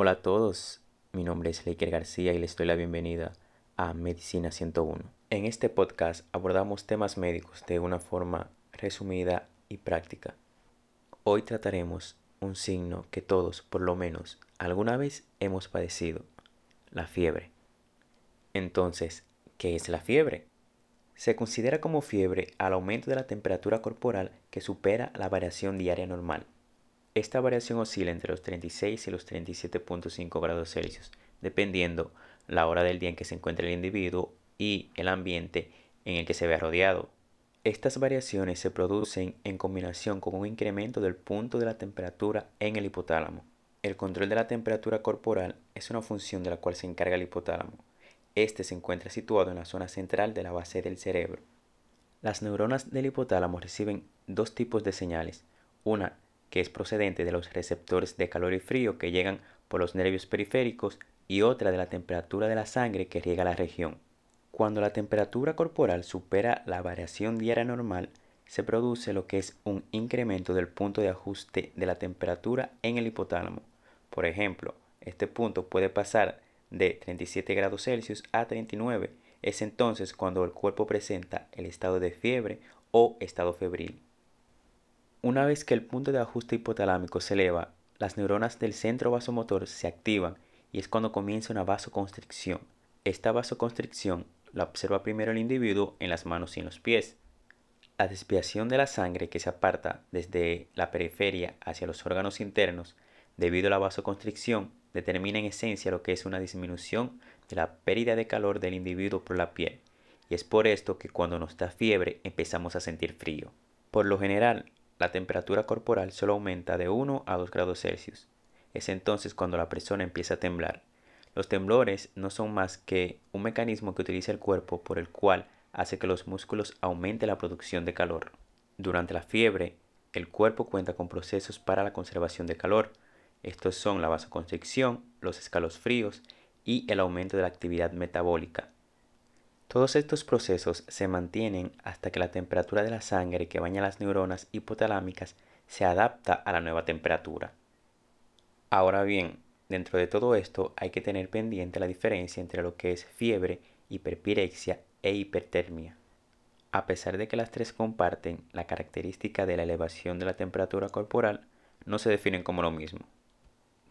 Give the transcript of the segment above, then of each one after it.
Hola a todos, mi nombre es Leiker García y les doy la bienvenida a Medicina 101. En este podcast abordamos temas médicos de una forma resumida y práctica. Hoy trataremos un signo que todos, por lo menos, alguna vez hemos padecido, la fiebre. Entonces, ¿qué es la fiebre? Se considera como fiebre al aumento de la temperatura corporal que supera la variación diaria normal esta variación oscila entre los 36 y los 37.5 grados Celsius, dependiendo la hora del día en que se encuentra el individuo y el ambiente en el que se ve rodeado. Estas variaciones se producen en combinación con un incremento del punto de la temperatura en el hipotálamo. El control de la temperatura corporal es una función de la cual se encarga el hipotálamo. Este se encuentra situado en la zona central de la base del cerebro. Las neuronas del hipotálamo reciben dos tipos de señales, una que es procedente de los receptores de calor y frío que llegan por los nervios periféricos y otra de la temperatura de la sangre que riega la región. Cuando la temperatura corporal supera la variación diaria normal, se produce lo que es un incremento del punto de ajuste de la temperatura en el hipotálamo. Por ejemplo, este punto puede pasar de 37 grados Celsius a 39. Es entonces cuando el cuerpo presenta el estado de fiebre o estado febril. Una vez que el punto de ajuste hipotalámico se eleva, las neuronas del centro vasomotor se activan y es cuando comienza una vasoconstricción. Esta vasoconstricción la observa primero el individuo en las manos y en los pies. La desviación de la sangre que se aparta desde la periferia hacia los órganos internos debido a la vasoconstricción determina en esencia lo que es una disminución de la pérdida de calor del individuo por la piel. Y es por esto que cuando nos da fiebre empezamos a sentir frío. Por lo general, la temperatura corporal solo aumenta de 1 a 2 grados Celsius. Es entonces cuando la persona empieza a temblar. Los temblores no son más que un mecanismo que utiliza el cuerpo por el cual hace que los músculos aumenten la producción de calor. Durante la fiebre, el cuerpo cuenta con procesos para la conservación de calor. Estos son la vasoconstricción, los escalofríos y el aumento de la actividad metabólica. Todos estos procesos se mantienen hasta que la temperatura de la sangre que baña las neuronas hipotalámicas se adapta a la nueva temperatura. Ahora bien, dentro de todo esto hay que tener pendiente la diferencia entre lo que es fiebre, hiperpirexia e hipertermia. A pesar de que las tres comparten la característica de la elevación de la temperatura corporal, no se definen como lo mismo.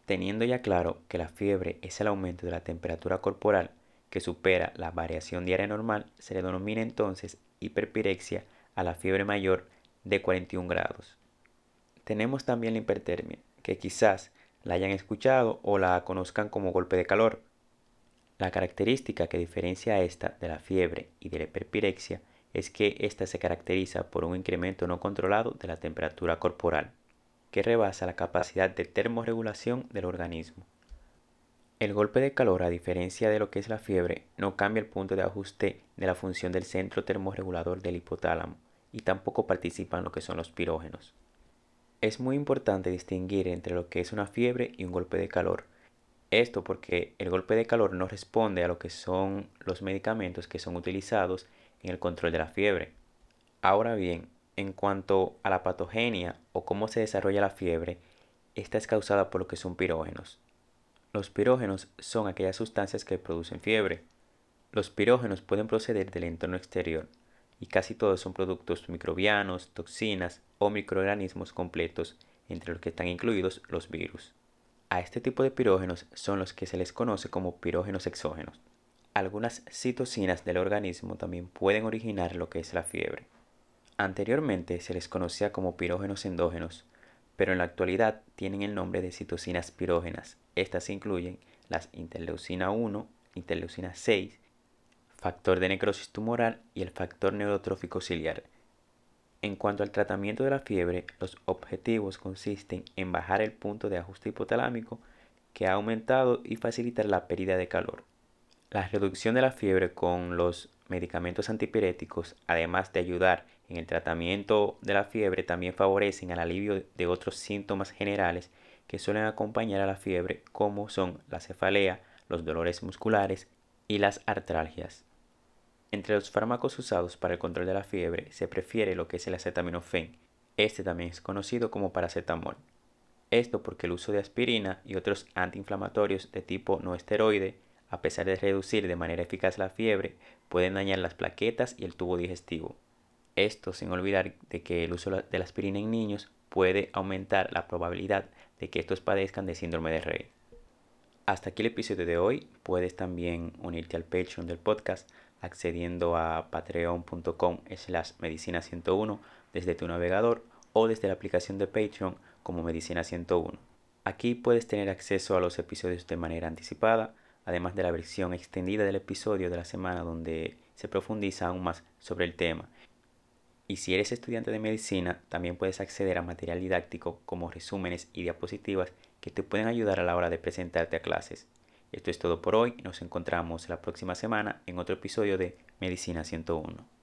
Teniendo ya claro que la fiebre es el aumento de la temperatura corporal que supera la variación diaria normal se le denomina entonces hiperpirexia a la fiebre mayor de 41 grados. Tenemos también la hipertermia, que quizás la hayan escuchado o la conozcan como golpe de calor. La característica que diferencia a esta de la fiebre y de la hiperpirexia es que ésta se caracteriza por un incremento no controlado de la temperatura corporal, que rebasa la capacidad de termorregulación del organismo. El golpe de calor, a diferencia de lo que es la fiebre, no cambia el punto de ajuste de la función del centro termorregulador del hipotálamo y tampoco participa en lo que son los pirógenos. Es muy importante distinguir entre lo que es una fiebre y un golpe de calor. Esto porque el golpe de calor no responde a lo que son los medicamentos que son utilizados en el control de la fiebre. Ahora bien, en cuanto a la patogenia o cómo se desarrolla la fiebre, esta es causada por lo que son pirógenos. Los pirógenos son aquellas sustancias que producen fiebre. Los pirógenos pueden proceder del entorno exterior y casi todos son productos microbianos, toxinas o microorganismos completos, entre los que están incluidos los virus. A este tipo de pirógenos son los que se les conoce como pirógenos exógenos. Algunas citocinas del organismo también pueden originar lo que es la fiebre. Anteriormente se les conocía como pirógenos endógenos, pero en la actualidad tienen el nombre de citocinas pirógenas. Estas incluyen las interleucina 1, interleucina 6, factor de necrosis tumoral y el factor neurotrófico ciliar. En cuanto al tratamiento de la fiebre, los objetivos consisten en bajar el punto de ajuste hipotalámico que ha aumentado y facilitar la pérdida de calor. La reducción de la fiebre con los medicamentos antipiréticos, además de ayudar en el tratamiento de la fiebre, también favorecen al alivio de otros síntomas generales que suelen acompañar a la fiebre, como son la cefalea, los dolores musculares y las artralgias. Entre los fármacos usados para el control de la fiebre se prefiere lo que es el acetaminofén. Este también es conocido como paracetamol. Esto porque el uso de aspirina y otros antiinflamatorios de tipo no esteroide, a pesar de reducir de manera eficaz la fiebre, pueden dañar las plaquetas y el tubo digestivo. Esto sin olvidar de que el uso de la aspirina en niños puede aumentar la probabilidad de que estos padezcan de síndrome de Rey. Hasta aquí el episodio de hoy. Puedes también unirte al Patreon del podcast accediendo a patreon.com slash medicina 101 desde tu navegador o desde la aplicación de Patreon como Medicina 101. Aquí puedes tener acceso a los episodios de manera anticipada, además de la versión extendida del episodio de la semana donde se profundiza aún más sobre el tema. Y si eres estudiante de medicina, también puedes acceder a material didáctico como resúmenes y diapositivas que te pueden ayudar a la hora de presentarte a clases. Esto es todo por hoy. Nos encontramos la próxima semana en otro episodio de Medicina 101.